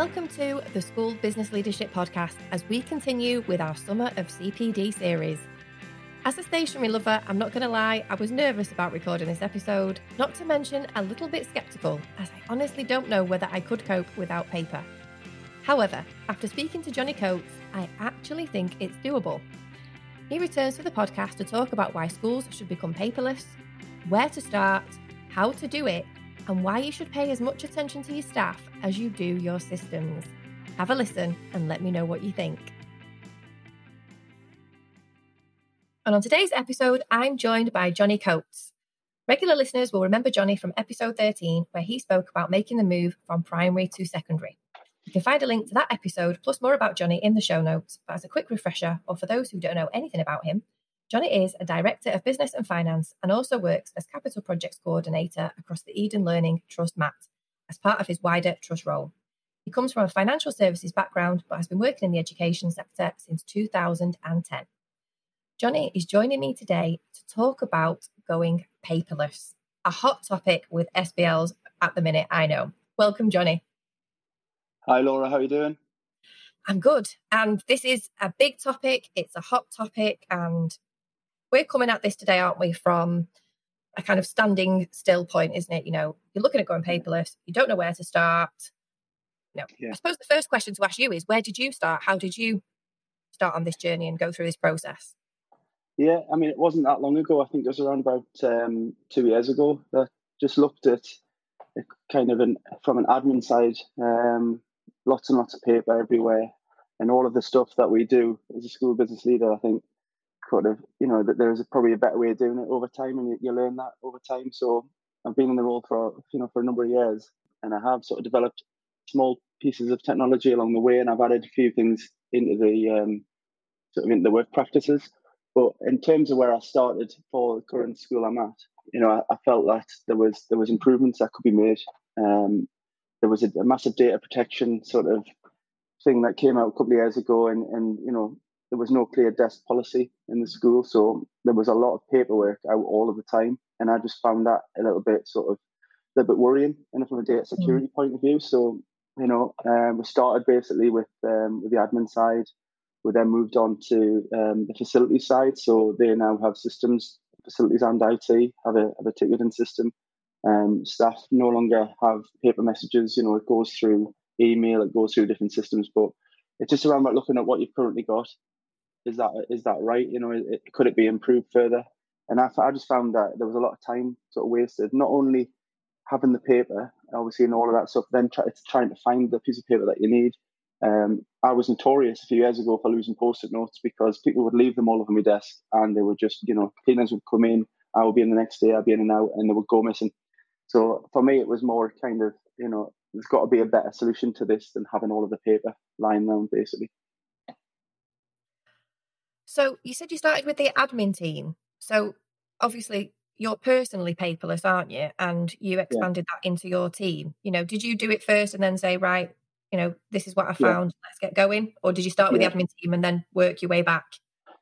Welcome to the School Business Leadership Podcast as we continue with our Summer of CPD series. As a stationery lover, I'm not going to lie, I was nervous about recording this episode, not to mention a little bit sceptical, as I honestly don't know whether I could cope without paper. However, after speaking to Johnny Coates, I actually think it's doable. He returns to the podcast to talk about why schools should become paperless, where to start, how to do it, and why you should pay as much attention to your staff as you do your systems. Have a listen and let me know what you think. And on today's episode, I'm joined by Johnny Coates. Regular listeners will remember Johnny from episode 13, where he spoke about making the move from primary to secondary. You can find a link to that episode, plus more about Johnny, in the show notes. But as a quick refresher, or for those who don't know anything about him, Johnny is a Director of Business and Finance and also works as Capital Projects Coordinator across the Eden Learning Trust MAT as part of his wider trust role. He comes from a financial services background but has been working in the education sector since 2010. Johnny is joining me today to talk about going paperless, a hot topic with SBLs at the minute, I know. Welcome, Johnny. Hi, Laura. How are you doing? I'm good. And this is a big topic. It's a hot topic. And we're coming at this today, aren't we, from a kind of standing still point, isn't it? You know, you're looking at going paperless, you don't know where to start. You know, yeah. I suppose the first question to ask you is where did you start? How did you start on this journey and go through this process? Yeah, I mean, it wasn't that long ago. I think it was around about um, two years ago that just looked at kind of an, from an admin side, um, lots and lots of paper everywhere, and all of the stuff that we do as a school business leader. I think sort of you know that there's probably a better way of doing it over time, and you, you learn that over time. So I've been in the role for you know for a number of years, and I have sort of developed small pieces of technology along the way, and I've added a few things into the um, sort of into the work practices. But in terms of where I started for the current school I'm at, you know, I, I felt that there was there was improvements that could be made. Um, there was a, a, massive data protection sort of thing that came out a couple of years ago, and and you know, there was no clear desk policy in the school, so there was a lot of paperwork out all of the time, and I just found that a little bit sort of a little bit worrying, and from a data mm. security mm. point of view. So you know, um, we started basically with um, with the admin side. We then moved on to um, the facility side, so they now have systems, facilities and IT have a have a ticketing system. Um, staff no longer have paper messages. You know, it goes through email, it goes through different systems, but it's just around about looking at what you've currently got is that is that right? You know, it, could it be improved further? And I, I just found that there was a lot of time sort of wasted. Not only having the paper, obviously, and all of that stuff, then try, trying to find the piece of paper that you need. Um, I was notorious a few years ago for losing post-it notes because people would leave them all over my desk, and they would just, you know, cleaners would come in. I would be in the next day. I'd be in and out, and they would go missing. So for me, it was more kind of, you know, there's got to be a better solution to this than having all of the paper lying around, basically. So you said you started with the admin team. So obviously you're personally paperless, aren't you? And you expanded yeah. that into your team. You know, did you do it first and then say, right, you know, this is what I found, yeah. let's get going? Or did you start with yeah. the admin team and then work your way back?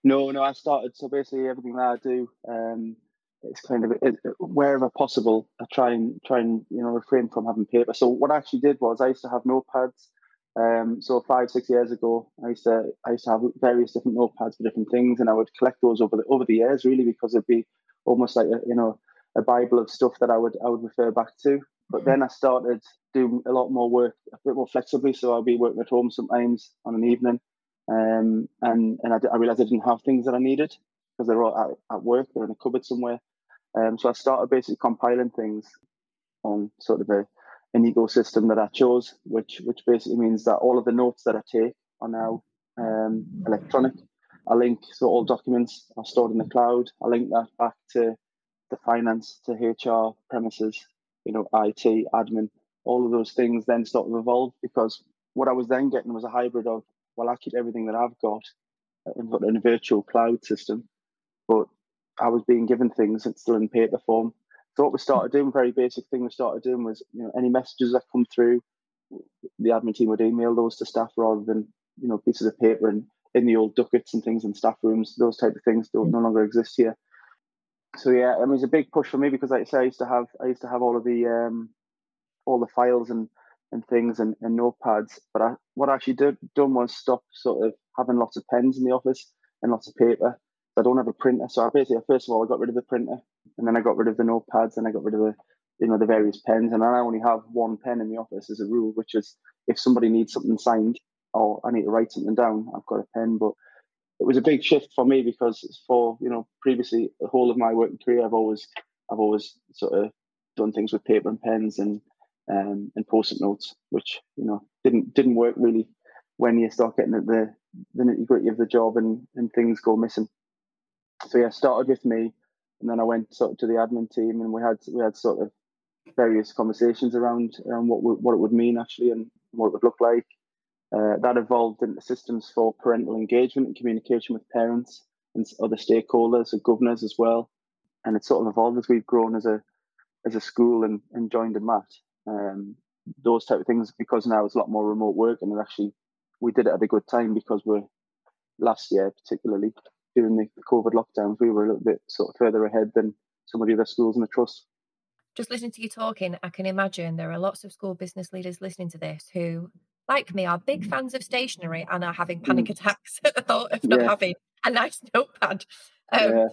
No, no, I started. So basically, everything that I do, um, it's kind of it, wherever possible, I try and try and you know refrain from having paper. So what I actually did was I used to have notepads um, so five, six years ago, I used to I used to have various different notepads for different things, and I would collect those over the over the years, really, because it'd be almost like a, you know a bible of stuff that I would I would refer back to. But then I started doing a lot more work, a bit more flexibly. So I'll be working at home sometimes on an evening, um, and and I, I realized I didn't have things that I needed because they're all at, at work, they're in a cupboard somewhere. Um, so I started basically compiling things on sort of a an ecosystem that I chose, which which basically means that all of the notes that I take are now um, electronic. I link so all documents are stored in the cloud. I link that back to the finance, to HR, premises, you know, IT, admin. All of those things then sort of evolve because what I was then getting was a hybrid of well, I keep everything that I've got in, in a virtual cloud system, but I was being given things that's still in paper form so what we started doing, very basic thing we started doing was, you know, any messages that come through, the admin team would email those to staff rather than, you know, pieces of paper and in the old ducats and things in staff rooms. Those type of things don't no longer exist here. So yeah, I mean, it was a big push for me because, like I say, I used to have I used to have all of the um, all the files and and things and, and notepads. But I, what I actually did done was stop sort of having lots of pens in the office and lots of paper. I don't have a printer, so I basically first of all I got rid of the printer, and then I got rid of the notepads, and I got rid of the you know the various pens, and I only have one pen in the office as a rule, which is if somebody needs something signed or I need to write something down, I've got a pen. But it was a big shift for me because for you know previously the whole of my working career, I've always I've always sort of done things with paper and pens and um, and post-it notes, which you know didn't didn't work really when you start getting at the the nitty gritty of the job and and things go missing. So yeah, started with me, and then I went sort of to the admin team, and we had we had sort of various conversations around around what what it would mean actually and what it would look like. Uh, that evolved into systems for parental engagement and communication with parents and other stakeholders and governors as well. And it sort of evolved as we've grown as a as a school and, and joined a mat. Um, those type of things because now it's a lot more remote work and actually we did it at a good time because we're last year particularly during the COVID lockdowns we were a little bit sort of further ahead than some of the other schools in the trust. Just listening to you talking, I can imagine there are lots of school business leaders listening to this who like me, are big fans of stationery and are having panic mm. attacks at the thought of not yeah. having a nice notepad. Um, yeah.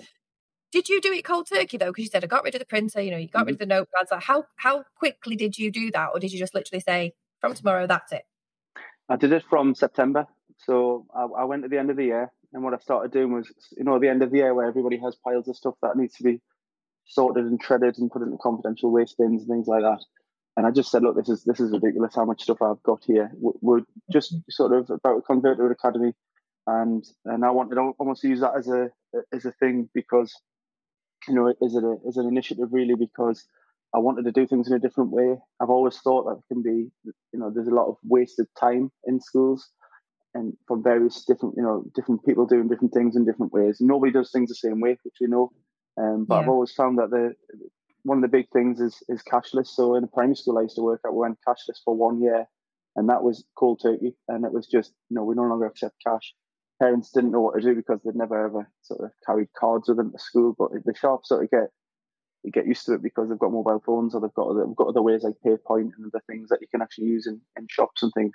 Did you do it cold turkey though? Because you said I got rid of the printer. You know, you got mm-hmm. rid of the notepads. Like how how quickly did you do that, or did you just literally say from tomorrow that's it? I did it from September. So I, I went at the end of the year, and what I started doing was, you know, at the end of the year where everybody has piles of stuff that needs to be sorted and shredded and put into confidential waste bins and things like that and I just said, look, this is this is ridiculous how much stuff I've got here. We're just sort of about to convert to an academy, and and I wanted almost to use that as a as a thing because you know as a as an initiative really because I wanted to do things in a different way. I've always thought that can be you know there's a lot of wasted time in schools and from various different you know different people doing different things in different ways. Nobody does things the same way, which we know. Um, but yeah. I've always found that the one of the big things is is cashless. So in a primary school I used to work at, we went cashless for one year, and that was cold turkey. And it was just, you know, we no longer accept cash. Parents didn't know what to do because they'd never ever sort of carried cards with them to school. But the shops sort of get you get used to it because they've got mobile phones or they've got other, they've got other ways like PayPoint and other things that you can actually use in, in shops and things.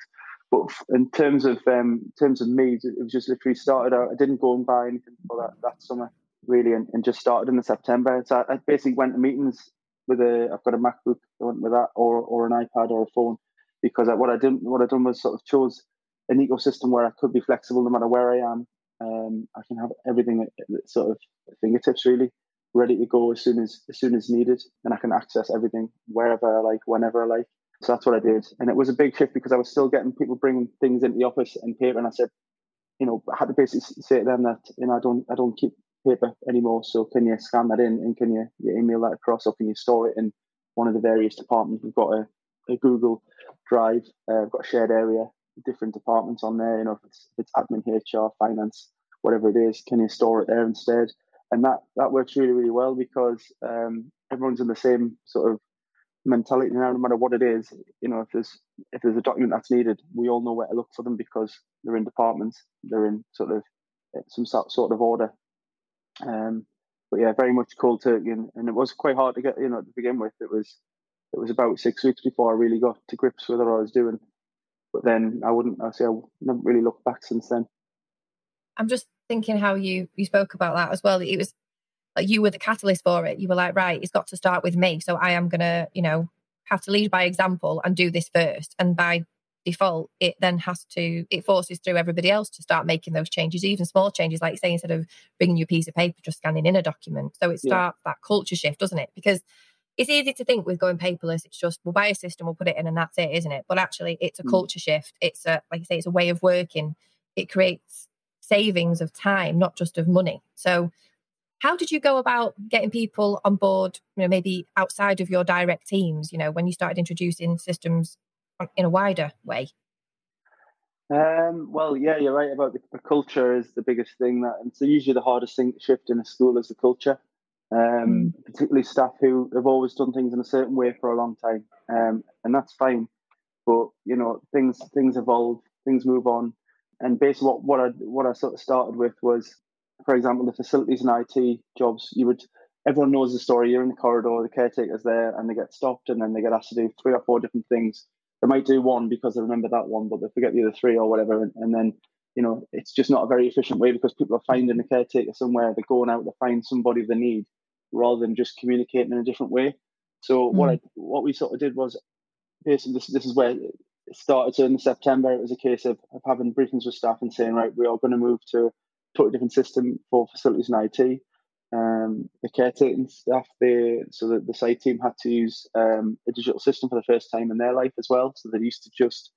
But in terms of um, in terms of me, it was just literally started out. I didn't go and buy anything for that that summer really, and, and just started in the September. So I, I basically went to meetings with a. I've got a MacBook. I went with that, or or an iPad or a phone, because I, what I didn't what I done was sort of chose an ecosystem where I could be flexible no matter where I am. Um, I can have everything at, at sort of fingertips really, ready to go as soon as as soon as needed, and I can access everything wherever I like, whenever I like. So that's what I did, and it was a big shift because I was still getting people bringing things into the office and paper, and I said, you know, I had to basically say to them that you know I don't I don't keep paper anymore. So can you scan that in and can you, you email that across or can you store it in one of the various departments? We've got a, a Google Drive, uh, we've got a shared area, different departments on there. You know, if it's, if it's admin, HR, finance, whatever it is, can you store it there instead? And that that works really really well because um, everyone's in the same sort of mentality now. No matter what it is, you know, if there's if there's a document that's needed, we all know where to look for them because they're in departments, they're in sort of uh, some sort of order um, but yeah, very much cold turkey, and, and, it was quite hard to get. You know, to begin with, it was it was about six weeks before I really got to grips with what I was doing. But then I wouldn't. I say I haven't really looked back since then. I'm just thinking how you you spoke about that as well. It was like you were the catalyst for it. You were like, right, it's got to start with me. So I am gonna, you know, have to lead by example and do this first. And by default, it then has to, it forces through everybody else to start making those changes, even small changes, like say, instead of bringing you a piece of paper, just scanning in a document. So it starts yeah. that culture shift, doesn't it? Because it's easy to think with going paperless, it's just we'll buy a system, we'll put it in, and that's it, isn't it? But actually, it's a mm. culture shift. It's a, like I say, it's a way of working. It creates savings of time, not just of money. So, how did you go about getting people on board, you know, maybe outside of your direct teams, you know, when you started introducing systems in a wider way? Um, well, yeah, you're right about the, the, culture is the biggest thing that, and so usually the hardest thing to shift in a school is the culture. Um, mm. particularly staff who have always done things in a certain way for a long time, um, and that's fine. But you know, things things evolve, things move on, and basically what what I what I sort of started with was, for example, the facilities and IT jobs. You would everyone knows the story. You're in the corridor, the caretaker's there, and they get stopped, and then they get asked to do three or four different things they might do one because they remember that one, but they forget the other three or whatever. And, and then, you know, it's just not a very efficient way because people are finding the caretaker somewhere, they're going out to find somebody they need rather than just communicating in a different way. So mm. what I, what we sort of did was basically this this is where started. In September, it was a case of, of having briefings with staff and saying, right, we are going to move to a totally different system for facilities and IT. Um, the caretaking staff, they so the, the site team had to use um, a digital system for the first time in their life as well. So they're used to just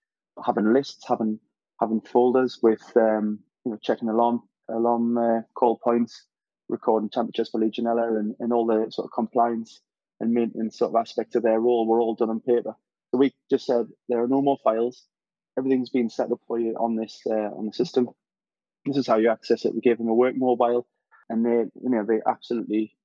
having lists, having having folders with um, you know checking alarm alarm uh, call points, recording temperatures for Legionella, and, and all the sort of compliance and maintenance sort of aspects of their role were all done on paper. So we just said there are no more files. Everything's been set up for you on this uh, on the system. This is how you access it. We gave them a work mobile and they you know they absolutely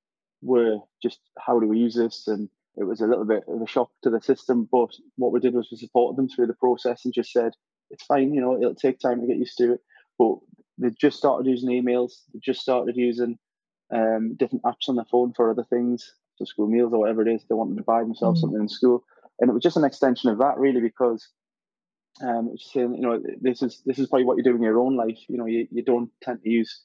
were just how do we use this and it was a little bit of a shock to the system but what we did was we supported them through the process and just said it's fine you know it'll take time to get used to it but they just started using emails they just started using um, different apps on their phone for other things for school meals or whatever it is they wanted to buy themselves mm something in school and it was just an extension of that really because um, just saying, you know, this is this is probably what you do in your own life. You know, you, you don't tend to use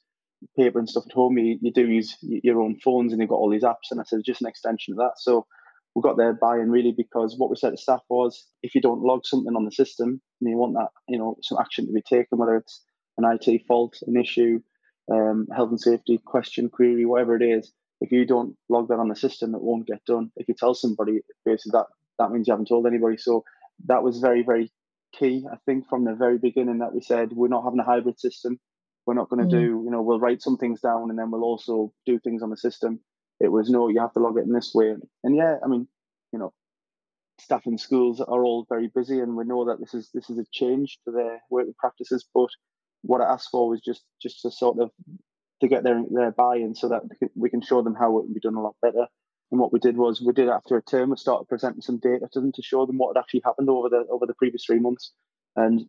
paper and stuff at home, you, you do use your own phones and you've got all these apps. And I said, it's just an extension of that. So we got there buy-in really because what we said to staff was, if you don't log something on the system and you want that, you know, some action to be taken, whether it's an IT fault, an issue, um, health and safety question, query, whatever it is, if you don't log that on the system, it won't get done. If you tell somebody, basically that that means you haven't told anybody. So that was very, very key, I think, from the very beginning that we said we're not having a hybrid system. We're not going to mm. do, you know, we'll write some things down and then we'll also do things on the system. It was no, you have to log it in this way. And yeah, I mean, you know, staff in schools are all very busy, and we know that this is this is a change to their working practices. But what I asked for was just just to sort of to get their their buy-in so that we can show them how it can be done a lot better. And what we did was we did after a term, we started presenting some data to them to show them what had actually happened over the over the previous three months. And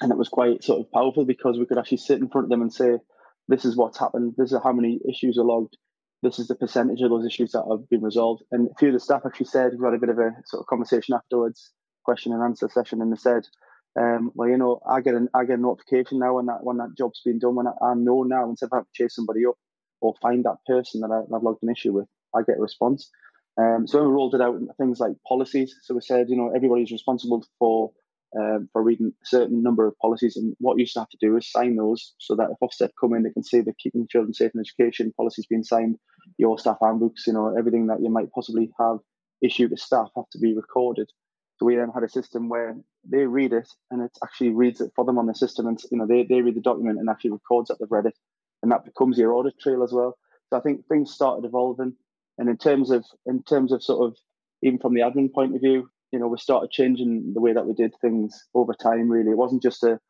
and it was quite sort of powerful because we could actually sit in front of them and say, "This is what's happened. This is how many issues are logged. This is the percentage of those issues that have been resolved." And a few of the staff actually said we had a bit of a sort of conversation afterwards, question and answer session, and they said, um, "Well, you know, I get an I get a notification now when that when that job's been done. When I, I know now instead of having to chase somebody up or find that person that I, have logged an issue with, I get a response." Um, so when we rolled it out things like policies. So we said, you know, everybody's responsible for um, for reading a certain number of policies. And what you to have to do is sign those so that if Ofsted come in, they can see the keeping children safe in education policies being signed, your staff handbooks, you know, everything that you might possibly have issued to staff have to be recorded. So we then had a system where they read it and it actually reads it for them on the system and you know they, they read the document and actually records that they've read it and that becomes your audit trail as well. So I think things started evolving and in terms of in terms of sort of even from the admin point of view, you know, we started changing the way that we did things over time. Really, it wasn't just a,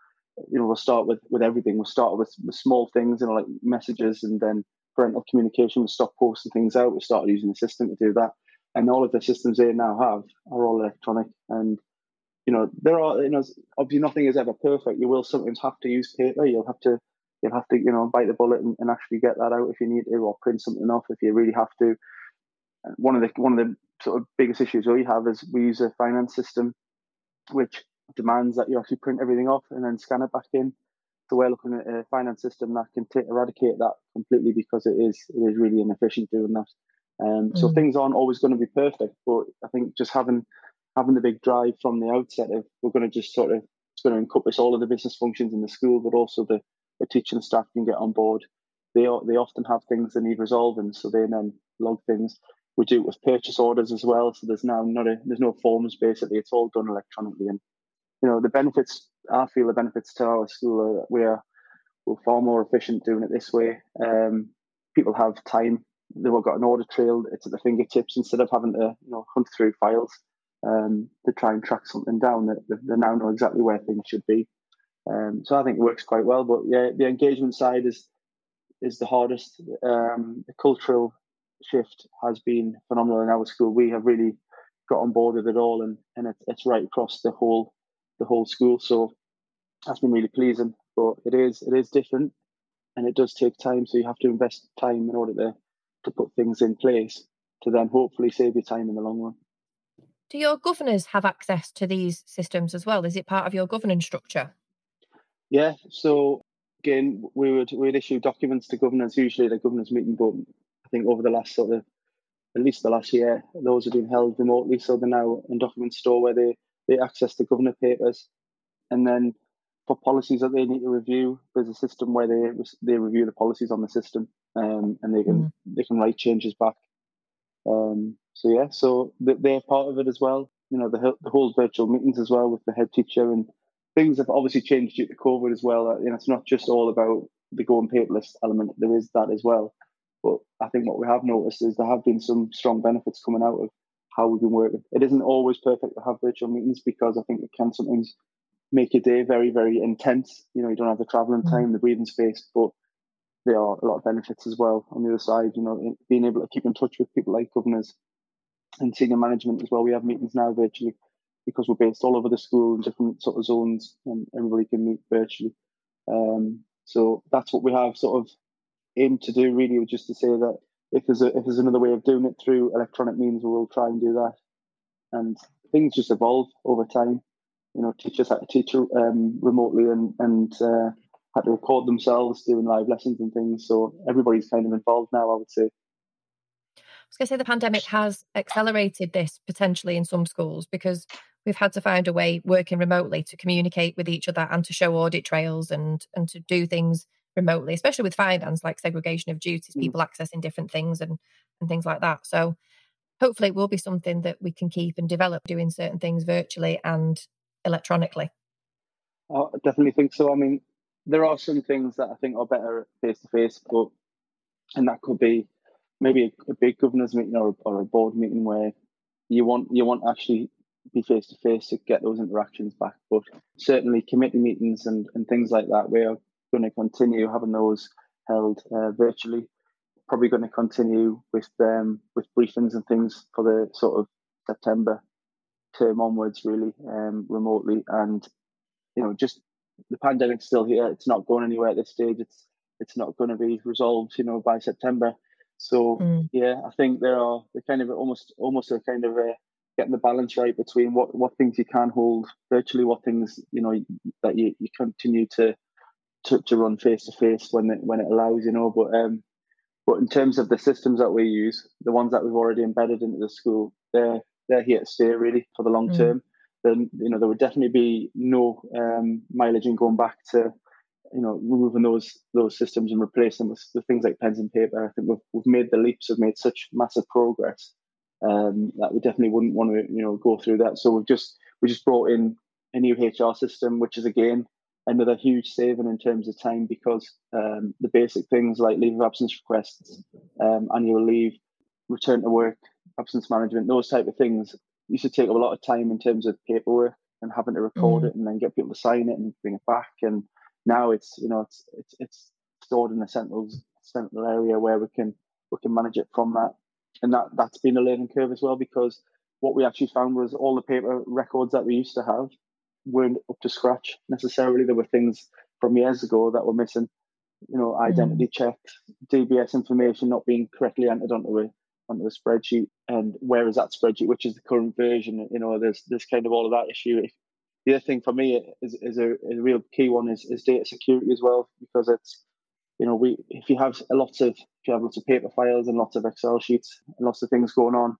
you know, we'll start with with everything. We'll start with, with small things, you know, like messages, and then parental communication. We stopped posting things out. We started using the system to do that, and all of the systems they now have are all electronic. And you know, there are, you know, obviously nothing is ever perfect. You will sometimes have to use paper. You'll have to, you'll have to, you know, bite the bullet and, and actually get that out if you need to, or print something off if you really have to. One of the one of the sort of biggest issues we have is we use a finance system which demands that you actually print everything off and then scan it back in. So we're looking at a finance system that can t- eradicate that completely because it is it is really inefficient doing that. Um, mm. So things aren't always going to be perfect, but I think just having having the big drive from the outset of we're going to just sort of it's going to encompass all of the business functions in the school, but also the, the teaching staff can get on board. They they often have things they need resolving, so they then log things. We do it with purchase orders as well. So there's now not a there's no forms basically. It's all done electronically. And you know the benefits. I feel the benefits to our school are that we're we're far more efficient doing it this way. Um, people have time. They've got an audit trail. It's at their fingertips instead of having to you know hunt through files um, to try and track something down. They, they now know exactly where things should be. Um, so I think it works quite well. But yeah, the engagement side is is the hardest. Um, the cultural shift has been phenomenal in our school. We have really got on board with it all, and and it, it's right across the whole the whole school. So that's been really pleasing. But it is it is different, and it does take time. So you have to invest time in order to to put things in place to then hopefully save your time in the long run. Do your governors have access to these systems as well? Is it part of your governance structure? Yeah. So again, we would we would issue documents to governors, usually at a governors meeting, but I think over the last sort of at least the last year, those have been held remotely. So they're now in document store where they, they access the governor papers. And then for policies that they need to review, there's a system where they they review the policies on the system, um, and they can mm. they can write changes back. Um, so yeah, so they're part of it as well. You know, the the whole virtual meetings as well with the head teacher and things have obviously changed due to COVID as well. You know, it's not just all about the going paperless element. There is that as well. But I think what we have noticed is there have been some strong benefits coming out of how we've been working. It isn't always perfect to have virtual meetings because I think it can sometimes make your day very, very intense. You know, you don't have the traveling mm. time, the breathing space, but there are a lot of benefits as well on the other side. You know, being able to keep in touch with people like governors and senior management as well. We have meetings now virtually because we're based all over the school in different sort of zones, and everybody can meet virtually. Um, so that's what we have sort of aim to do really, was just to say that if there's a, if there's another way of doing it through electronic means, we'll try and do that. And things just evolve over time. You know, teachers had to teach um, remotely and and uh, had to record themselves doing live lessons and things. So everybody's kind of involved now. I would say. I was going to say the pandemic has accelerated this potentially in some schools because we've had to find a way working remotely to communicate with each other and to show audit trails and and to do things remotely, especially with finance, like segregation of duties, mm. people accessing different things and and things like that. So hopefully it will be something that we can keep and develop doing certain things virtually and electronically. I definitely think so. I mean, there are some things that I think are better face to face, but and that could be maybe a, a big governors meeting or, or a board meeting where you want you want actually be face to face to get those interactions back. But certainly committee meetings and, and things like that, we are going to continue having those held uh, virtually. Probably going to continue with um, with briefings and things for the sort of September term onwards, really um, remotely. And you know, just the pandemic's still here. It's not going anywhere at this stage. It's it's not going to be resolved, you know, by September. So mm. yeah, I think there are the kind of almost almost a kind of a getting the balance right between what, what things you can hold virtually, what things you know that you, you continue to, to to run face to face when it when it allows, you know. But um, but in terms of the systems that we use, the ones that we've already embedded into the school, they're they're here to stay really for the long mm. term. Then you know there would definitely be no um, mileage in going back to you know removing those those systems and replacing them with, with things like pens and paper. I think we've we've made the leaps, we've made such massive progress um, that we definitely wouldn't want to you know go through that. So we've just we just brought in a new HR system, which is again another huge saving in terms of time because um, the basic things like leave of absence requests, um, annual leave, return to work, absence management, those type of things used to take a lot of time in terms of paperwork and having to record mm. it and then get people to sign it and bring it back. And now it's you know it's it's it's stored in a central central area where we can we can manage it from that and that that's been a learning curve as well because what we actually found was all the paper records that we used to have weren't up to scratch necessarily. There were things from years ago that were missing, you know, identity mm. checks, DBS information not being correctly entered onto a onto a spreadsheet, and where is that spreadsheet? Which is the current version? You know, there's there's kind of all of that issue. The other thing for me is, is a, a real key one is, is data security as well because it's you know, we if you have a lot of if you have lots of paper files and lots of Excel sheets and lots of things going on,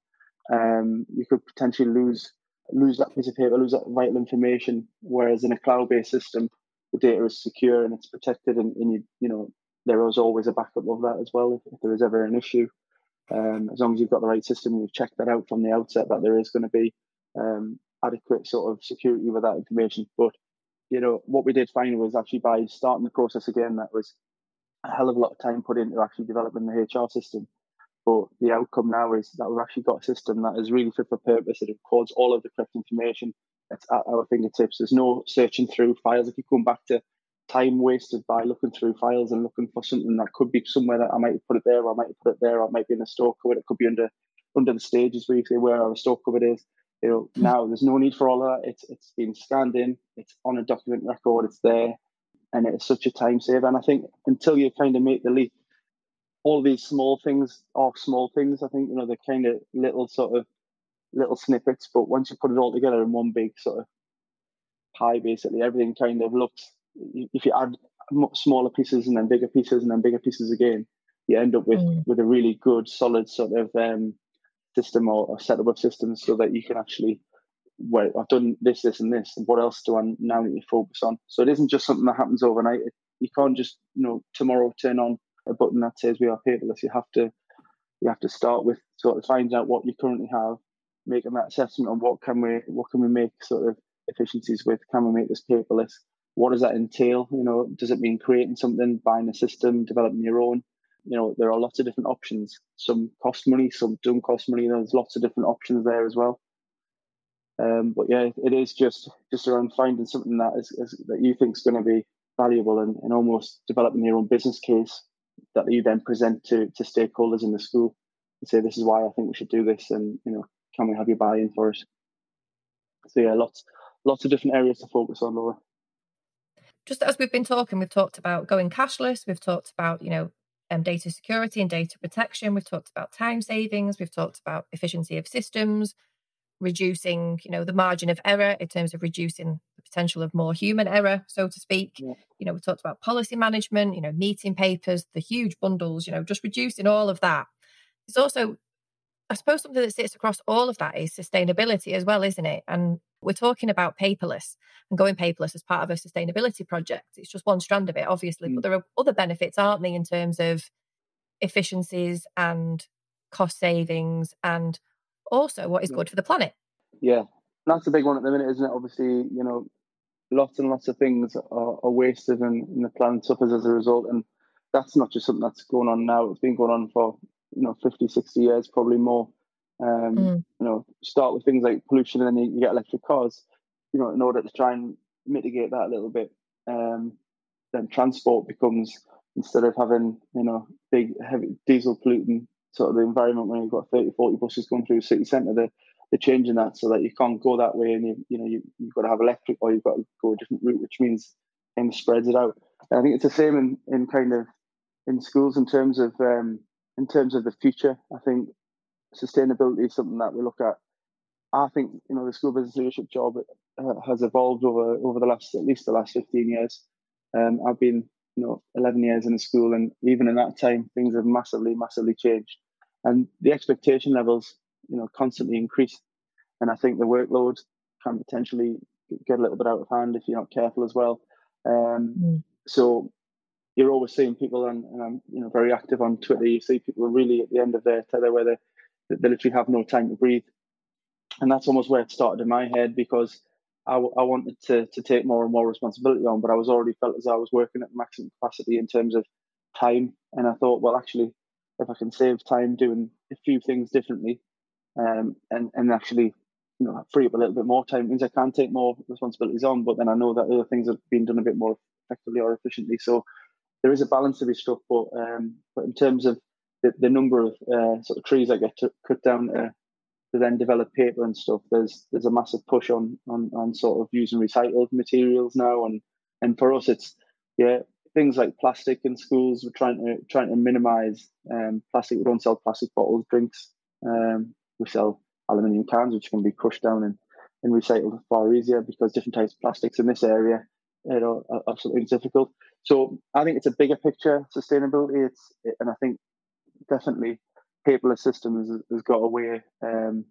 um, you could potentially lose lose that piece of paper, lose that vital information. Whereas in a cloud-based system, the data is secure and it's protected, and, and you you know there is always a backup of that as well if, if there is ever an issue. Um, as long as you've got the right system you've checked that out from the outset, that there is going to be um, adequate sort of security with that information. But you know what we did find was actually by starting the process again, that was a hell of a lot of time put into actually developing the HR system. But the outcome now is that we've actually got a system that is really fit for purpose. It records all of the correct information. It's at our fingertips. There's no searching through files. If you come back to time wasted by looking through files and looking for something that could be somewhere that I might have put it there, or I might have put it there, or it might be in a store cupboard. It could be under under the stages where you say where our store cupboard is. You know, mm-hmm. now there's no need for all that. It's it's been scanned in. It's on a document record. It's there and it's such a time saver. And I think until you kind of make the leap, all these small things are small things. I think you know they're kind of little sort of little snippets, but once you put it all together in one big sort of pie, basically everything kind of looks. If you add smaller pieces and then bigger pieces and then bigger pieces again, you end up with mm. with a really good, solid sort of um, system or, or setup of systems, so that you can actually well, I've done this, this, and this, and what else do I now need to focus on? So it isn't just something that happens overnight. You can't just, you know, tomorrow turn on a button that says we are paperless. You have to, you have to start with sort of finding out what you currently have, making that assessment on what can we, what can we make sort of efficiencies with? Can we make this paperless? What does that entail? You know, does it mean creating something, buying a system, developing your own? You know, there are lots of different options. Some cost money, some don't cost money. There's lots of different options there as well. Um, but yeah, it is just just around finding something that is, is that you think is going to be valuable and, and almost developing your own business case that you then present to to stakeholders in the school and say this is why I think we should do this and you know can we have your buy-in for it. So yeah, lots lots of different areas to focus on, Laura. Just as we've been talking, we've talked about going cashless. We've talked about you know um, data security and data protection. We've talked about time savings. We've talked about efficiency of systems reducing, you know, the margin of error in terms of reducing potential of more human error, so to speak. Yeah. You know, we talked about policy management, you know, meeting papers, the huge bundles, you know, just reducing all of that. It's also, I suppose, something that sits across all of that is sustainability as well, isn't it? And we're talking about paperless and going paperless as part of a sustainability project. It's just one strand of it, obviously, mm. but there are other benefits, aren't they, in terms of efficiencies and cost savings and also what is good for the planet. Yeah, that's a big one at the minute, isn't it? Obviously, you know, lots and lots of things are, are wasted and, and the planet suffers as a result. And that's not just something that's going on now. It's been going on for, you know, 50, 60 years, probably more. Um, mm. You know, start with things like pollution and then you, you, get electric cars, you know, in order to try and mitigate that a little bit. Um, then transport becomes, instead of having, you know, big, heavy diesel polluting sort of the environment when you've got 30, 40 buses going through the city centre, they're changing that so that you can't go that way and you, you know, you, you've got to have electric or you've got to go a different route, which means of spreads it out. And I think it's the same in, in kind of in schools in terms of um, in terms of the future. I think sustainability is something that we look at. I think you know the school business leadership job uh, has evolved over over the last at least the last fifteen years. Um, I've been you know 11 years in a school and even in that time things have massively massively changed and the expectation levels you know constantly increase and i think the workload can potentially get a little bit out of hand if you're not careful as well um, mm. so you're always seeing people and, and, i'm you know very active on twitter you see people really at the end of their tether where they, they literally have no time to breathe and that's almost where it started in my head because I, I wanted to, to take more and more responsibility on, but I was already felt as I was working at maximum capacity in terms of time. And I thought, well, actually, if I can save time doing a few things differently, um, and and actually, you know, free up a little bit more time, means I can take more responsibilities on. But then I know that other things have been done a bit more effectively or efficiently. So there is a balance to be struck. But um, but in terms of the, the number of uh, sort of trees I get to cut down uh, to then develop paper and stuff, there's there's a massive push on on, on sort of using recycled materials now, and and for us, it's yeah things like plastic in schools. We're trying to trying to minimise um, plastic. We don't sell plastic bottles, drinks. Um, we sell aluminium cans, which can be crushed down and, and recycled far easier because different types of plastics in this area you know, are absolutely difficult. So I think it's a bigger picture sustainability. It's and I think definitely paperless systems has, has got a way, um,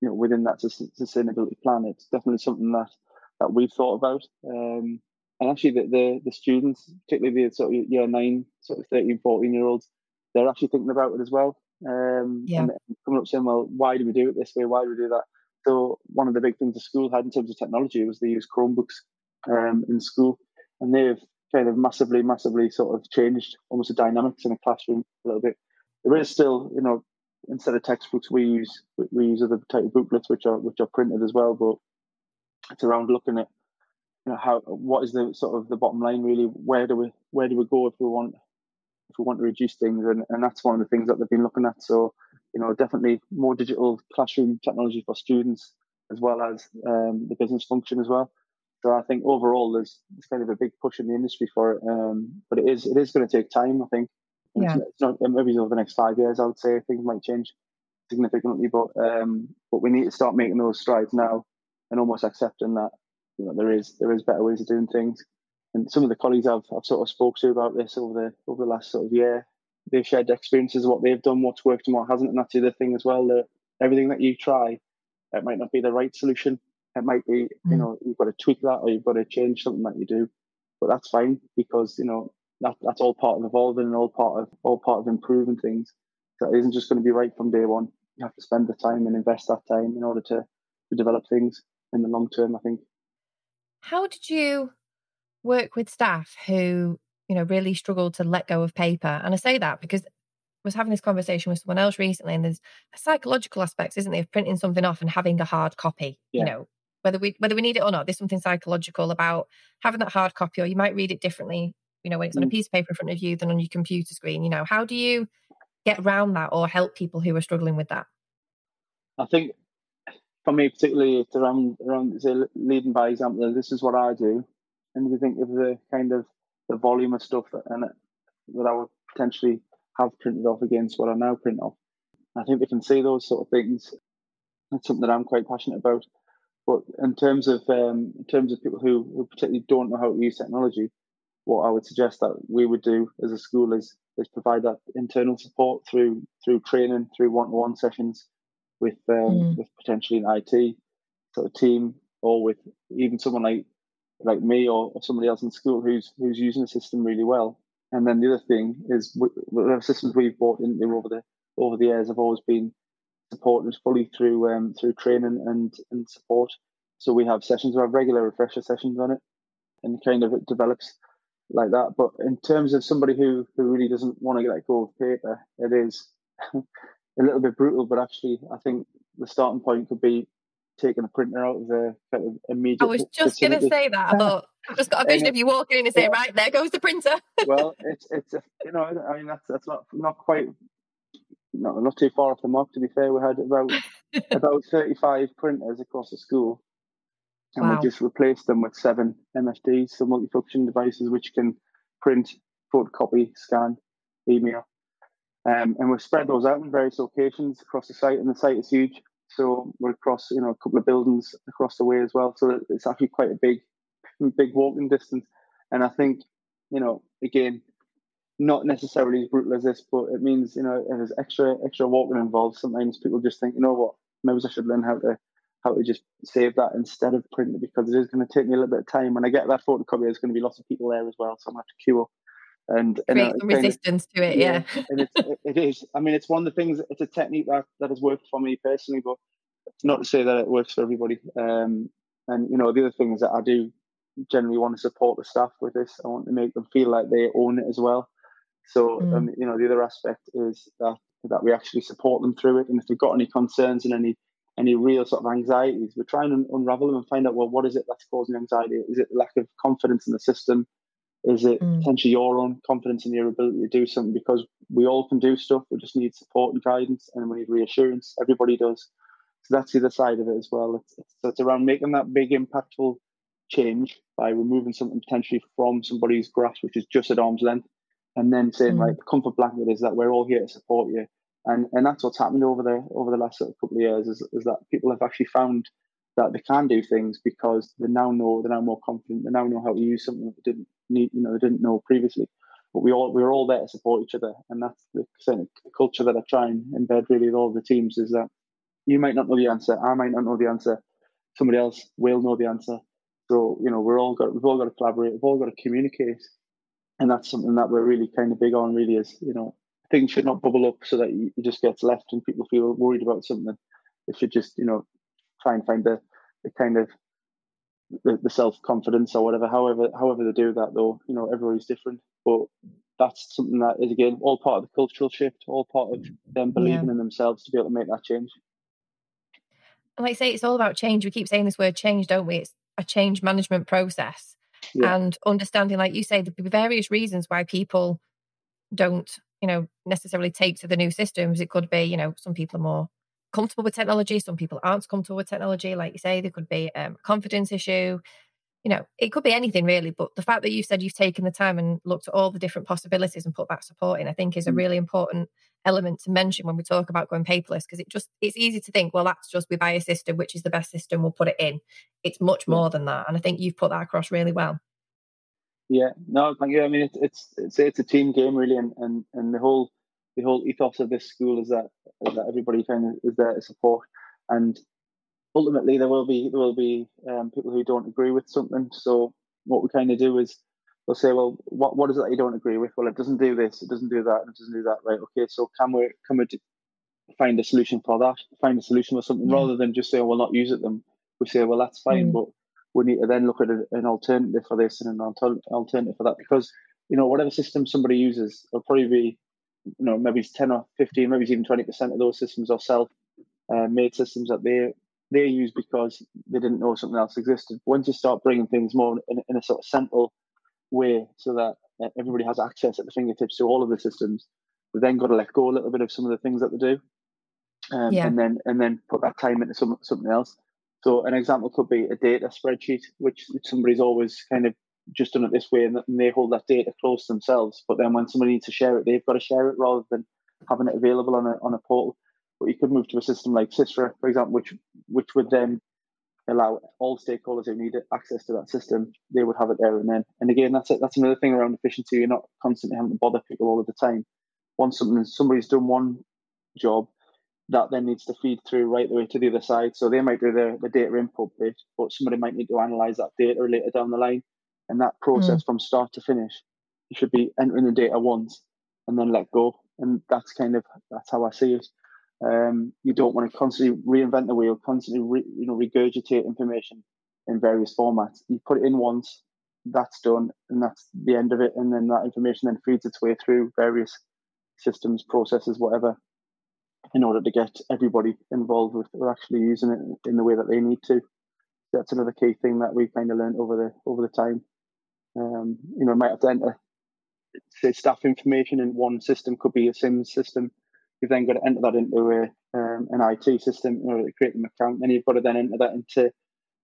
you know, within that sustainability plan. It's definitely something that that we've thought about. Um, and actually, the, the, the students, particularly the sort of year nine, sort of 13, 14 year olds, they're actually thinking about it as well. Um, yeah. And coming up saying, well, why do we do it this way? Why do we do that? So one of the big things the school had in terms of technology was they use Chromebooks um, in school, and they've kind of massively, massively sort of changed almost the dynamics in a classroom a little bit there is still, you know, instead of textbooks, we use we use other type of booklets which are which are printed as well. But it's around looking at you know how what is the sort of the bottom line really? Where do we where do we go if we want if we want to reduce things? And and that's one of the things that they've been looking at. So you know, definitely more digital classroom technology for students as well as um, the business function as well. So I think overall there's, there's kind of a big push in the industry for it, um, but it is it is going to take time. I think yeah. It's not, maybe over the next five years, I would say things might change. significantly, but um, but we need to start making those strides now and almost accepting that you know there is there is better ways of doing things. And some of the colleagues I've, I've sort of spoke to about this over the over the last sort of year, they've shared experiences of what they've done, what's worked and what hasn't, and that's the other thing as well. That everything that you try, it might not be the right solution. It might be, mm. you know, you've got to tweak that or you've got to change something that you do, but that's fine because you know that that's all part of evolving and all part of all part of improving things. So it isn't just going to be right from day one. You have to spend the time and invest that time in order to to develop things in the long term. I think. How did you work with staff who you know really struggle to let go of paper? And I say that because I was having this conversation with someone else recently, and there's a psychological aspects, isn't there, of printing something off and having a hard copy. Yeah. You know, whether we whether we need it or not, there's something psychological about having that hard copy, or you might read it differently. You know, when it's mm. on a mm. piece of paper in front of you than on your computer screen. You know, how do you get around that or help people who are struggling with that? I think for me particularly, it's around around leading by example. This is what I do, and we think of the kind of the volume of stuff that and that I would potentially have printed off against what I now print off. I think they can see those sort of things. That's something that I'm quite passionate about. But in terms of um, in terms of people who, who particularly don't know how to use technology, what I would suggest that we would do as a school is is provide that internal support through through training, through one to one sessions, with um, mm. with potentially an IT sort of team or with even someone like like me or, or, somebody else in school who's who's using the system really well. And then the other thing is the systems we've bought into over the over the years have always been supported fully through um, through training and and support. So we have sessions, we have regular refresher sessions on it, and kind of it develops like that. But in terms of somebody who who really doesn't want to let go of paper, it is a little bit brutal, but actually, I think the starting point could be taking a printer out of the kind of immediate. I was just going to say that. I thought I've just got a vision of you walking in and say, "Right there goes the printer." well, it's it's a, you know, I mean that's that's not not quite not not too far off the mark. To be fair, we had about about thirty five printers across the school, and wow. we just replaced them with seven MFDs, so multifunction devices which can print, photocopy, scan, email. Um, and we've spread those out in various locations across the site, and the site is huge. So we're across, you know, a couple of buildings across the way as well. So it's actually quite a big, big walking distance. And I think, you know, again, not necessarily as brutal as this, but it means, you know, there's extra extra walking involved. Sometimes people just think, you know what, maybe I should learn how to how to just save that instead of print it because it is going to take me a little bit of time. When I get that photocopy, there's going to be lots of people there as well, so I'm going to have to queue up and, and uh, resistance of, to it. Yeah, yeah. and it's, it is. I mean, it's one of the things. It's a technique that that has worked for me personally, but it's not to say that it works for everybody. Um, and you know, the other thing is that I do generally want to support the staff with this. I want to make them feel like they own it as well. So, mm. um, you know, the other aspect is that that we actually support them through it. And if they've got any concerns and any any real sort of anxieties, we're trying to unravel them and find out well, what is it that's causing anxiety? Is it lack of confidence in the system? Is it mm. potentially your own confidence in your ability to do something? Because we all can do stuff. We just need support and guidance, and we need reassurance. Everybody does. So that's the other side of it as well. It's, it's, it's around making that big, impactful change by removing something potentially from somebody's grasp, which is just at arm's length, and then saying, mm. right, the comfort blanket is that we're all here to support you. And and that's what's happened over the over the last couple of years is, is that people have actually found that they can do things because they now know they're now more confident. They now know how to use something that they didn't need, you know, they didn't know previously. But we all we're all there to support each other, and that's the of culture that I try and embed really with all the teams. Is that you might not know the answer, I might not know the answer, somebody else will know the answer. So you know, we're all got we've all got to collaborate, we've all got to communicate, and that's something that we're really kind of big on. Really, is you know, things should not bubble up so that you, just get left and people feel worried about something. It should just you know try and find the the kind of the, the self confidence or whatever. However, however they do that, though, you know, everybody's different. But that's something that is again all part of the cultural shift, all part of them believing yeah. in themselves to be able to make that change. And like I say, it's all about change. We keep saying this word change, don't we? It's a change management process. Yeah. And understanding, like you say, the various reasons why people don't, you know, necessarily take to the new systems. It could be, you know, some people are more comfortable with technology. Some people aren't comfortable with technology. Like you say, there could be um, a confidence issue. You know, it could be anything really. But the fact that you said you've taken the time and looked at all the different possibilities and put that support in, I think is a mm. really important element to mention when we talk about going paperless because it just it's easy to think well that's just we buy a system which is the best system we'll put it in it's much more than that and i think you've put that across really well yeah no thank you i mean it's it's it's, it's a team game really and, and and the whole the whole ethos of this school is that is that everybody kind of is there to support and ultimately there will be there will be um, people who don't agree with something so what we kind of do is we'll say, well, what what is it that you don't agree with? Well, it doesn't do this, it doesn't do that, and it doesn't do that. Right? Okay, so can we can we find a solution for that? Find a solution for something rather than just say, oh, we'll not use it. Them we say, well, that's fine, mm. but we need to then look at an alternative for this and an alternative for that because you know whatever system somebody uses, will probably be you know maybe it's ten or fifteen, maybe it's even twenty percent of those systems are self uh, made systems that they they use because they didn't know something else existed. Once you start bringing things more in, in a sort of central way so that uh, everybody has access at the fingertips to all of the systems. We've then got to let go a little bit of some of the things that they do, um, yeah. and then and then put that time into some, something else. So an example could be a data spreadsheet, which somebody's always kind of just done it this way, and, they hold that data close themselves. But then when somebody needs to share it, they've got to share it rather than having it available on a on a portal. But you could move to a system like SISRA, for example, which which would then allow all stakeholders who need access to that system, they would have it there and then. And again, that's it. That's another thing around efficiency. You're not constantly having to bother people all of the time. Once something somebody's done one job, that then needs to feed through right the way to the other side. So they might do the, the data input bit, but somebody might need to analyze that data later down the line. And that process mm. from start to finish, you should be entering the data once and then let go. And that's kind of that's how I see it. Um, you don't want to constantly reinvent the wheel, constantly re, you know regurgitate information in various formats. You put it in once, that's done, and that's the end of it. And then that information then feeds its way through various systems, processes, whatever, in order to get everybody involved with, actually using it in the way that they need to. That's another key thing that we've kind of learned over the over the time. Um, you know, might have to enter say staff information in one system, could be a SIMS system You've then got to enter that into a, um, an IT system in order to create an account. Then you've got to then enter that into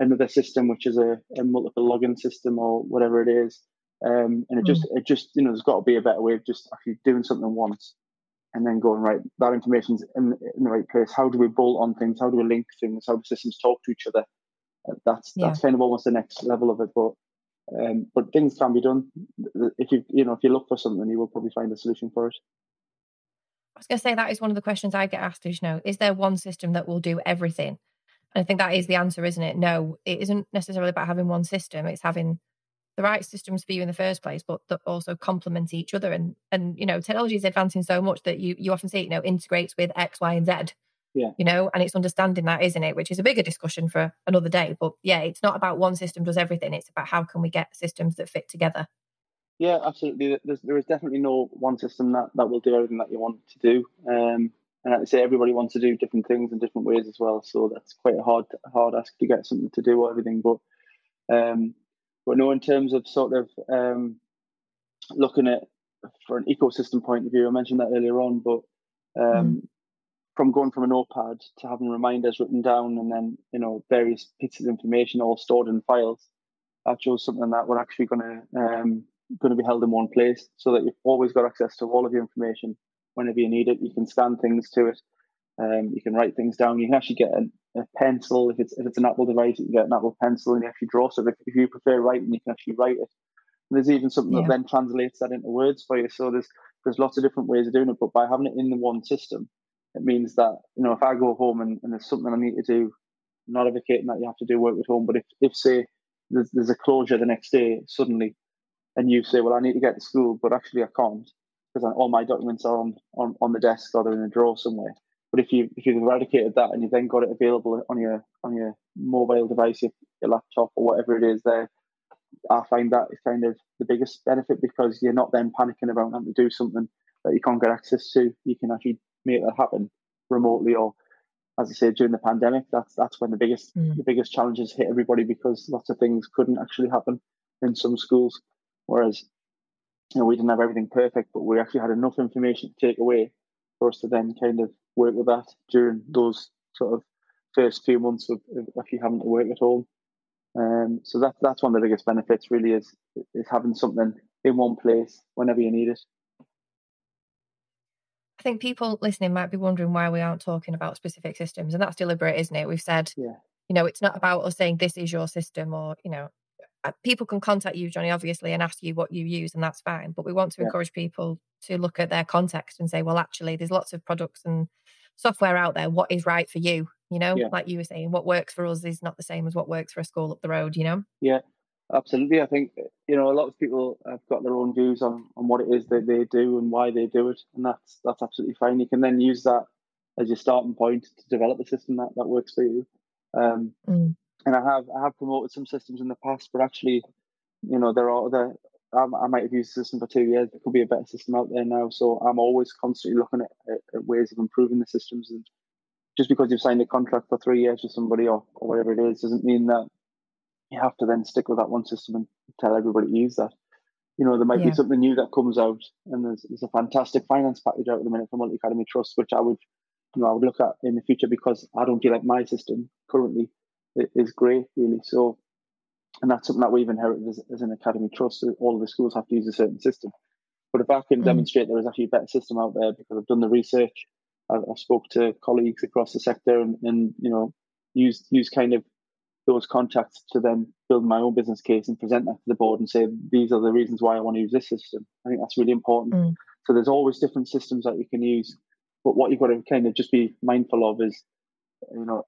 another system, which is a, a multiple login system or whatever it is. Um, and it just, mm. it just, you know, there's got to be a better way of just actually doing something once and then going right. That information's in, in the right place. How do we bolt on things? How do we link things? How do systems talk to each other? Uh, that's yeah. that's kind of almost the next level of it. But um, but things can be done. If you you know if you look for something, you will probably find a solution for it. I was going to say that is one of the questions I get asked is, you know, is there one system that will do everything? And I think that is the answer, isn't it? No, it isn't necessarily about having one system. It's having the right systems for you in the first place, but that also complement each other. And and you know, technology is advancing so much that you you often see, it, you know, integrates with X, Y, and Z. Yeah. You know, and it's understanding that, isn't it? Which is a bigger discussion for another day. But yeah, it's not about one system does everything. It's about how can we get systems that fit together. Yeah, absolutely. There's, there is definitely no one system that, that will do everything that you want to do. Um, and I say everybody wants to do different things in different ways as well. So that's quite a hard hard ask to get something to do everything. But um, but no, in terms of sort of um, looking at for an ecosystem point of view, I mentioned that earlier on. But um, mm. From going from a notepad to having reminders written down and then you know various pieces of information all stored in files, that shows something that we're actually going to um, going to be held in one place so that you've always got access to all of your information whenever you need it. You can scan things to it. Um, you can write things down. You can actually get a, a, pencil if it's if it's an Apple device. You can get an Apple pencil and you actually draw. So if, if you prefer writing, you can actually write it. And there's even something yeah. that then translates that into words for you. So there's there's lots of different ways of doing it. But by having it in the one system, it means that you know if I go home and, and there's something I need to do, I'm not advocating that you have to do work at home. But if if say there's, there's a closure the next day, suddenly and you say, well, I need to get to school, but actually I can't because all my documents are on, on, on the desk or they're in a drawer somewhere. But if you if you've eradicated that and you've then got it available on your on your mobile device, your, your laptop or whatever it is, there, I find that is kind of the biggest benefit because you're not then panicking about having to do something that you can't get access to. You can actually make that happen remotely or as I said during the pandemic, that's that's when the biggest mm. the biggest challenges hit everybody because lots of things couldn't actually happen in some schools. Whereas, you know, we didn't have everything perfect, but we actually had enough information to take away for us to then kind of work with that during those sort of first few months of, of actually having to work at home. Um, so that that's one of the biggest benefits really is is having something in one place whenever you need it. I think people listening might be wondering why we aren't talking about specific systems, and that's deliberate, isn't it? We've said, yeah. you know, it's not about us saying this is your system, or you know, uh, people can contact you, Johnny, obviously, and ask you what you use, and that's fine. But we want to yeah. encourage people to look at their context and say, well, actually, there's lots of products and software out there. What is right for you? You know, yeah. like you were saying, what works for us is not the same as what works for a school up the road. You know. Yeah, absolutely. I think you know a lot of people have got their own views on on what it is that they do and why they do it, and that's that's absolutely fine. You can then use that as your starting point to develop a system that that works for you. Um, mm. And I have I have promoted some systems in the past, but actually, you know, there are other. I, might have used the system for two years. There could be a better system out there now. So I'm always constantly looking at, at, at ways of improving the systems. And just because you've signed a contract for three years with somebody or, or whatever it is, doesn't mean that you have to then stick with that one system and tell everybody to use that. You know, there might yeah. be something new that comes out, and there's, there's a fantastic finance package out at the minute for Multi Academy Trust, which I would, you know, I would look at in the future because I don't feel like my system currently is great, really. So, and that's something that we've inherited as, as an academy trust. All of the schools have to use a certain system. But if I can mm. demonstrate there is actually a better system out there because I've done the research, I've, I've spoke to colleagues across the sector, and, and you know, use use kind of those contacts to then build my own business case and present that to the board and say these are the reasons why I want to use this system. I think that's really important. Mm. So there's always different systems that you can use, but what you've got to kind of just be mindful of is, you know,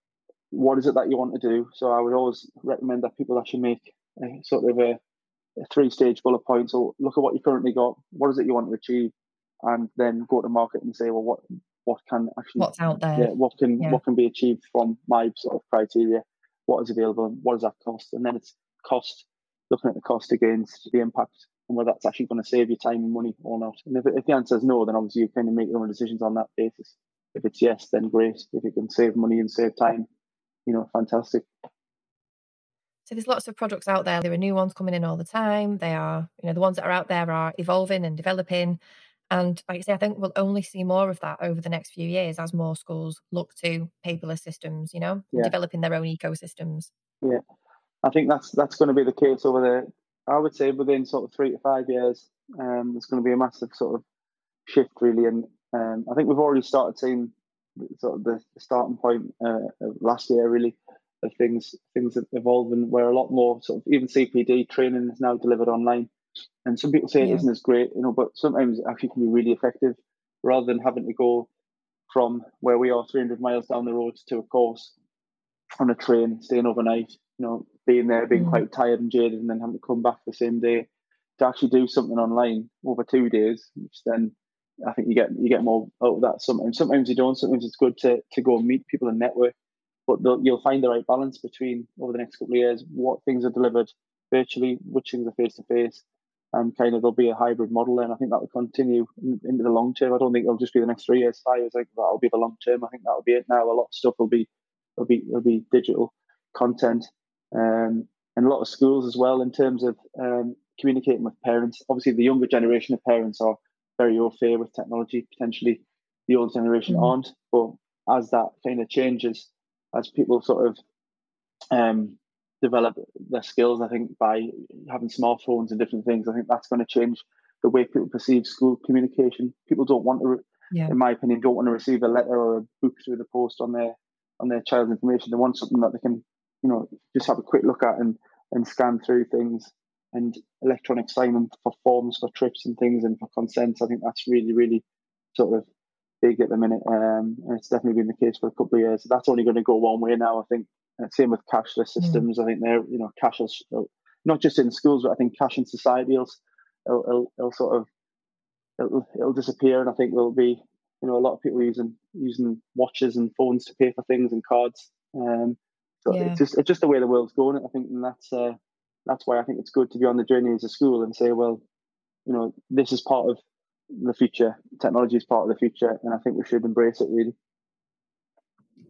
what is it that you want to do? So I would always recommend that people actually make a, sort of a, a three-stage bullet point. So look at what you currently got. What is it you want to achieve? And then go to market and say, well, what what can actually what's out there? Yeah, what can yeah. what can be achieved from my sort of criteria? What is available and what does that cost? And then it's cost, looking at the cost against the impact and whether that's actually going to save you time and money or not. And if, if the answer is no, then obviously you kind of make your own decisions on that basis. If it's yes, then great. If it can save money and save time, you know, fantastic. So there's lots of products out there. There are new ones coming in all the time. They are, you know, the ones that are out there are evolving and developing. And like I say, I think we'll only see more of that over the next few years as more schools look to paperless systems, you know, yeah. developing their own ecosystems. Yeah. I think that's that's going to be the case over there. I would say within sort of three to five years, um, there's going to be a massive sort of shift really. And um, I think we've already started seeing sort of the, the starting point uh, of last year really of things things evolving where a lot more sort of even CPD training is now delivered online. And some people say it yeah. not as great, you know, but sometimes it actually can be really effective rather than having to go from where we are 300 miles down the road to a course on a train, staying overnight, you know, being there, being mm. quite tired and jaded, and then having to come back the same day to actually do something online over two days, which then I think you get you get more out of that. Sometimes, sometimes you don't. Sometimes it's good to to go and meet people and network, but you'll find the right balance between over the next couple of years what things are delivered virtually, which things are face to face, and kind of there'll be a hybrid model and I think that will continue in, into the long term. I don't think it'll just be the next three years, five years. I think that'll be the long term. I think that'll be it now. A lot of stuff will be will be will be digital content, um, and a lot of schools as well in terms of um, communicating with parents. Obviously, the younger generation of parents are very au fait with technology. Potentially, the old generation mm-hmm. aren't. But as that kind of changes, as people sort of um, develop their skills. I think by having smartphones and different things, I think that's going to change the way people perceive school communication. People don't want to, yeah. in my opinion, don't want to receive a letter or a book through the post on their on their child's information. They want something that they can, you know, just have a quick look at and and scan through things and electronic signing for forms for trips and things and for consents. I think that's really, really sort of big at the minute. Um, and it's definitely been the case for a couple of years. That's only going to go one way now. I think same with cashless hmm. systems. Mm. I think they're you know cashless, uh, not just in schools, but I think cash in society will it'll, it'll, sort of it'll, it'll disappear, and I think there'll be you know a lot of people using using watches and phones to pay for things and cards. Um, so yeah. it's just it's just the way the world's going. I think, and that's uh, that's why I think it's good to be on the journey as a school and say, well, you know, this is part of the future. Technology is part of the future, and I think we should embrace it really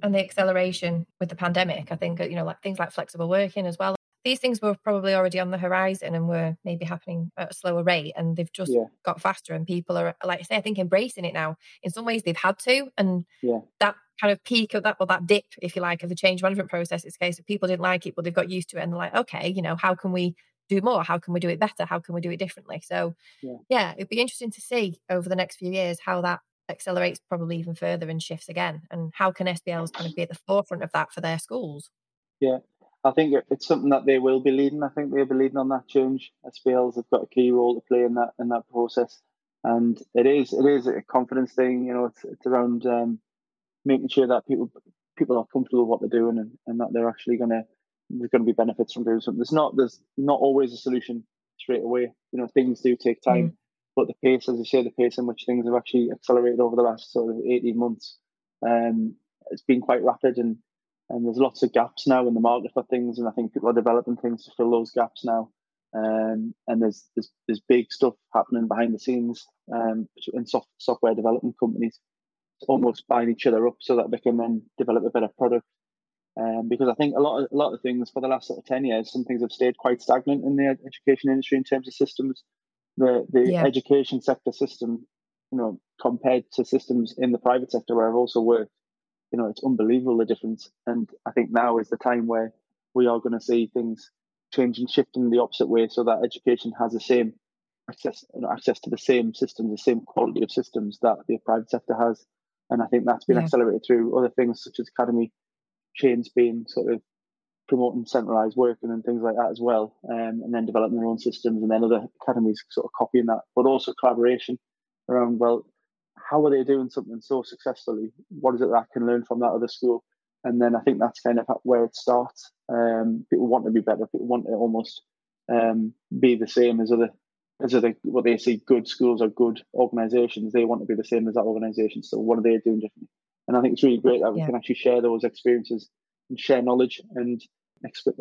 and the acceleration with the pandemic. I think, uh, you know, like things like flexible working as well. These things were probably already on the horizon and were maybe happening at a slower rate, and they've just yeah. got faster. And people are, like I say, I think embracing it now. In some ways, they've had to, and yeah. that kind of peak of that, or that dip, if you like, of the change management process. It's a case of people didn't like it, but they've got used to it, and they're like, okay, you know, how can we do more? How can we do it better? How can we do it differently? So, yeah, yeah it'd be interesting to see over the next few years how that accelerates probably even further and shifts again. And how can SBLs kind of be at the forefront of that for their schools? Yeah, I think it's something that they will be leading. I think they'll be leading on that change. SBLs have got a key role to play in that in that process, and it is it is a confidence thing. You know, it's it's around um, making sure that people people are comfortable with what they're doing and, and that they're actually going to there's going to be benefits from doing something. There's not there's not always a solution straight away. You know, things do take time, mm. But the pace, as I say, the pace in which things have actually accelerated over the last sort of 18 months, um, it's been quite rapid and and there's lots of gaps now in the market for things, and I think people are developing things to fill those gaps now. Um, and there's, there's there's big stuff happening behind the scenes um, in soft, software development companies, almost buying each other up so that they can then develop a better product. Um, because I think a lot of a lot of things for the last sort of ten years, some things have stayed quite stagnant in the education industry in terms of systems. The the yeah. education sector system, you know, compared to systems in the private sector where I've also worked, you know, it's unbelievable the difference. And I think now is the time where we are going to see things change and shift in the opposite way, so that education has the same access, you know, access to the same systems, the same quality of systems that the private sector has. And I think that's been yeah. accelerated through other things such as academy chains being sort of promoting centralized working and things like that as well, um, and then developing their own systems, and then other academies sort of copying that, but also collaboration around well, how are they doing something so successfully? What is it that I can learn from that other school? And then I think that's kind of where it starts. Um, people want to be better. People want to almost um, be the same as other as other what they see good schools or good organisations. They want to be the same as that organisation. So what are they doing differently? And I think it's really great that we yeah. can actually share those experiences and share knowledge and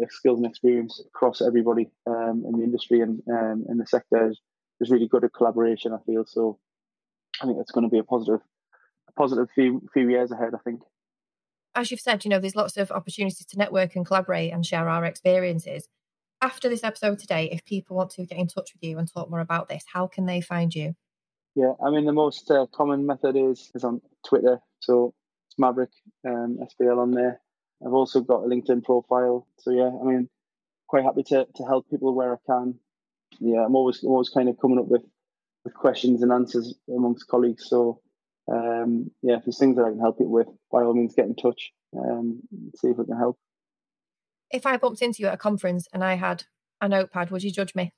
skills and experience across everybody um, in the industry and um, in the sector. There's really good at collaboration. I feel so. I think it's going to be a positive, a positive few few years ahead. I think. As you've said, you know, there's lots of opportunities to network and collaborate and share our experiences. After this episode today, if people want to get in touch with you and talk more about this, how can they find you? Yeah, I mean the most uh, common method is is on Twitter. So it's Maverick um, SBL on there. I've also got a LinkedIn profile. So yeah, I mean, quite happy to, to help people where I can. Yeah, I'm always I'm always kind of coming up with, with questions and answers amongst colleagues. So um, yeah, if there's things that I can help you with, by all means, get in touch. Um, see if I can help. If I bumped into you at a conference and I had a notepad, would you judge me?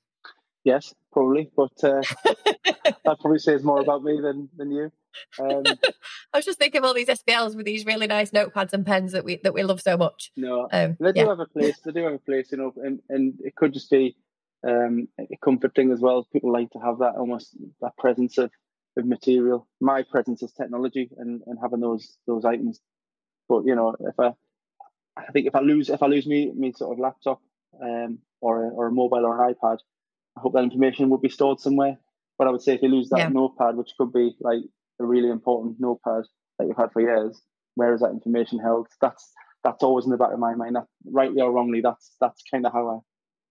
Yes, probably, but uh, that probably says more about me than than you. Um, I was just thinking of all these SBLs with these really nice notepads and pens that we that we love so much. No, um, they do yeah. have a place. They do have a place, you know, and, and it could just be um, a comfort thing as well. People like to have that almost that presence of, of material. My presence is technology and, and having those those items. But you know, if I I think if I lose if I lose me me sort of laptop um, or a, or a mobile or an iPad, I hope that information would be stored somewhere. But I would say if you lose that yeah. notepad, which could be like a really important notepad that you've had for years, where is that information held? That's that's always in the back of my mind. That, rightly or wrongly, that's that's kind of how I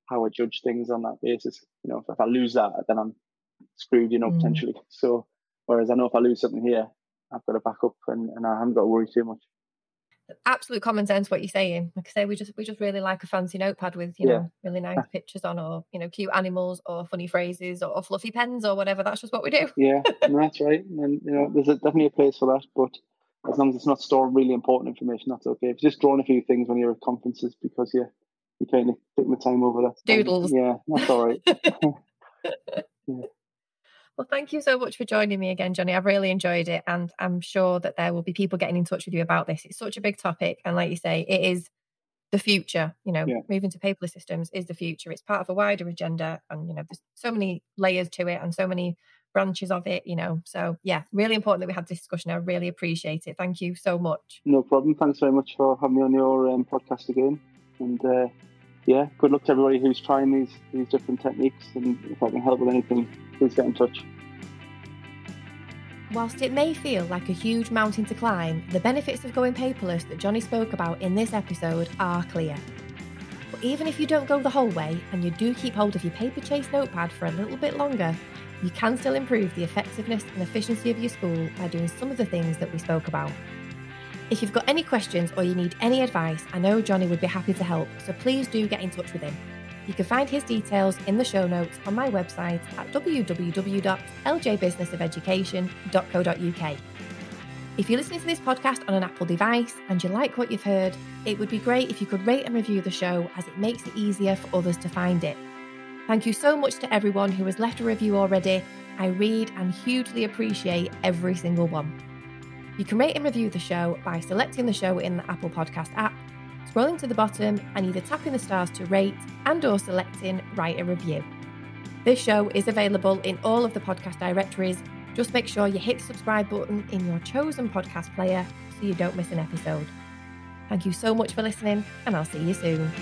how I judge things on that basis. You know, if, if I lose that, then I'm screwed. You know, mm. potentially. So, whereas I know if I lose something here, I've got a backup and, and I haven't got to worry too much absolute common sense what you're saying. Like I say, we just we just really like a fancy notepad with you yeah. know really nice pictures on, or you know cute animals, or funny phrases, or fluffy pens, or whatever. That's just what we do. yeah, that's right. And you know, there's a, definitely a place for that, but as long as it's not storing really important information, that's okay. If you're just drawing a few things when you're at conferences because you you kind of taking the time over that. Doodles. Yeah, that's all right. yeah. Well, thank you so much for joining me again, Johnny. I've really enjoyed it. And I'm sure that there will be people getting in touch with you about this. It's such a big topic. And like you say, it is the future. You know, yeah. moving to paperless systems is the future. It's part of a wider agenda. And, you know, there's so many layers to it and so many branches of it, you know. So, yeah, really important that we had this discussion. I really appreciate it. Thank you so much. No problem. Thanks very much for having me on your um, podcast again. And, uh, yeah, good luck to everybody who's trying these these different techniques. And if I can help with anything, please get in touch. Whilst it may feel like a huge mountain to climb, the benefits of going paperless that Johnny spoke about in this episode are clear. But even if you don't go the whole way and you do keep hold of your Paperchase notepad for a little bit longer, you can still improve the effectiveness and efficiency of your school by doing some of the things that we spoke about. If you've got any questions or you need any advice, I know Johnny would be happy to help, so please do get in touch with him. You can find his details in the show notes on my website at www.ljbusinessofeducation.co.uk. If you're listening to this podcast on an Apple device and you like what you've heard, it would be great if you could rate and review the show as it makes it easier for others to find it. Thank you so much to everyone who has left a review already. I read and hugely appreciate every single one. You can rate and review the show by selecting the show in the Apple Podcast app, scrolling to the bottom and either tapping the stars to rate and or selecting write a review. This show is available in all of the podcast directories just make sure you hit the subscribe button in your chosen podcast player so you don't miss an episode. Thank you so much for listening, and I'll see you soon.